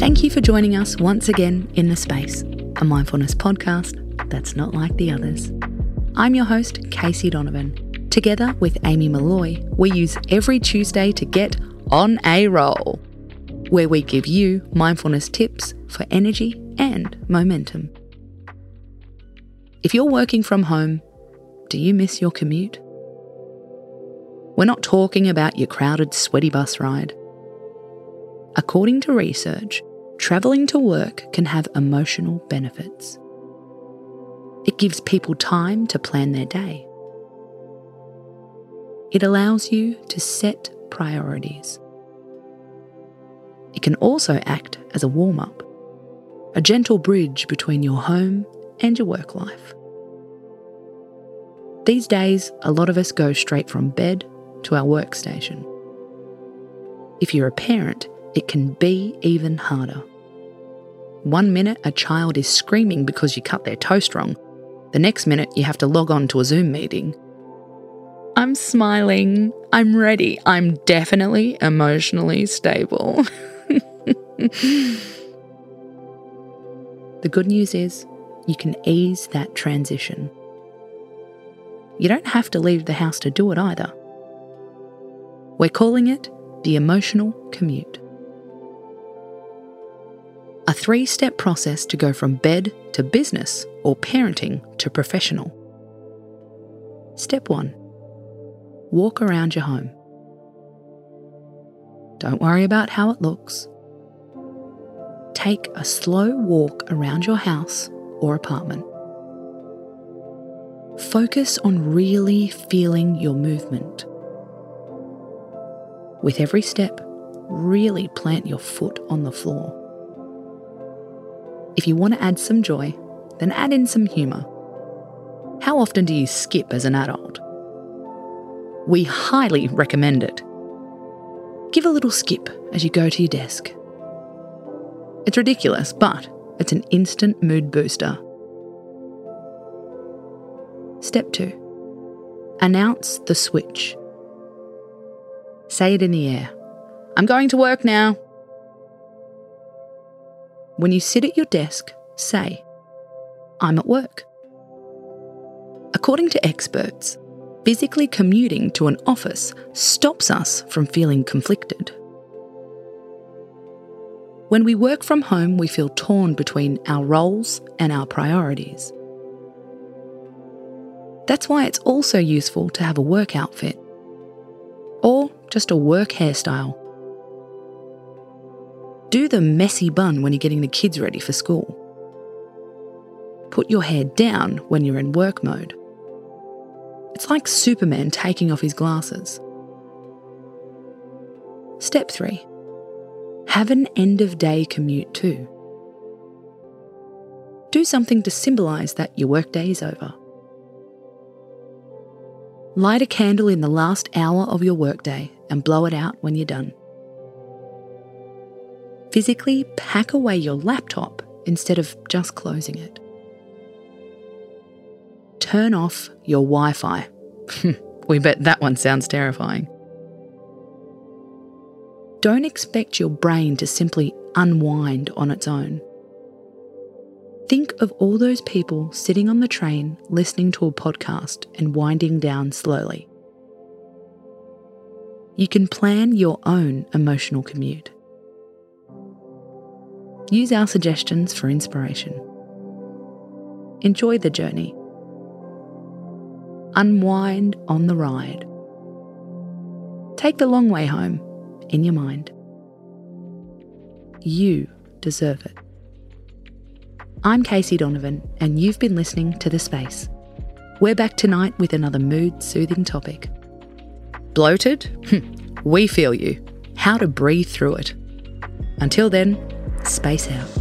Thank you for joining us once again in The Space, a mindfulness podcast that's not like the others. I'm your host, Casey Donovan. Together with Amy Molloy, we use every Tuesday to get on a roll, where we give you mindfulness tips for energy and momentum. If you're working from home, do you miss your commute? We're not talking about your crowded, sweaty bus ride. According to research, travelling to work can have emotional benefits. It gives people time to plan their day. It allows you to set priorities. It can also act as a warm up, a gentle bridge between your home and your work life. These days, a lot of us go straight from bed to our workstation. If you're a parent, it can be even harder. One minute, a child is screaming because you cut their toast wrong. The next minute, you have to log on to a Zoom meeting. I'm smiling. I'm ready. I'm definitely emotionally stable. the good news is you can ease that transition. You don't have to leave the house to do it either. We're calling it the emotional commute. A three step process to go from bed to business or parenting to professional. Step one walk around your home. Don't worry about how it looks. Take a slow walk around your house or apartment. Focus on really feeling your movement. With every step, really plant your foot on the floor. If you want to add some joy, then add in some humour. How often do you skip as an adult? We highly recommend it. Give a little skip as you go to your desk. It's ridiculous, but it's an instant mood booster. Step 2 Announce the switch. Say it in the air. I'm going to work now. When you sit at your desk, say, I'm at work. According to experts, physically commuting to an office stops us from feeling conflicted. When we work from home, we feel torn between our roles and our priorities. That's why it's also useful to have a work outfit or just a work hairstyle. Do the messy bun when you're getting the kids ready for school. Put your hair down when you're in work mode. It's like Superman taking off his glasses. Step 3 Have an end of day commute too. Do something to symbolise that your workday is over. Light a candle in the last hour of your workday and blow it out when you're done. Physically pack away your laptop instead of just closing it. Turn off your Wi Fi. we bet that one sounds terrifying. Don't expect your brain to simply unwind on its own. Think of all those people sitting on the train listening to a podcast and winding down slowly. You can plan your own emotional commute. Use our suggestions for inspiration. Enjoy the journey. Unwind on the ride. Take the long way home in your mind. You deserve it. I'm Casey Donovan, and you've been listening to The Space. We're back tonight with another mood soothing topic. Bloated? we feel you. How to breathe through it. Until then, space out.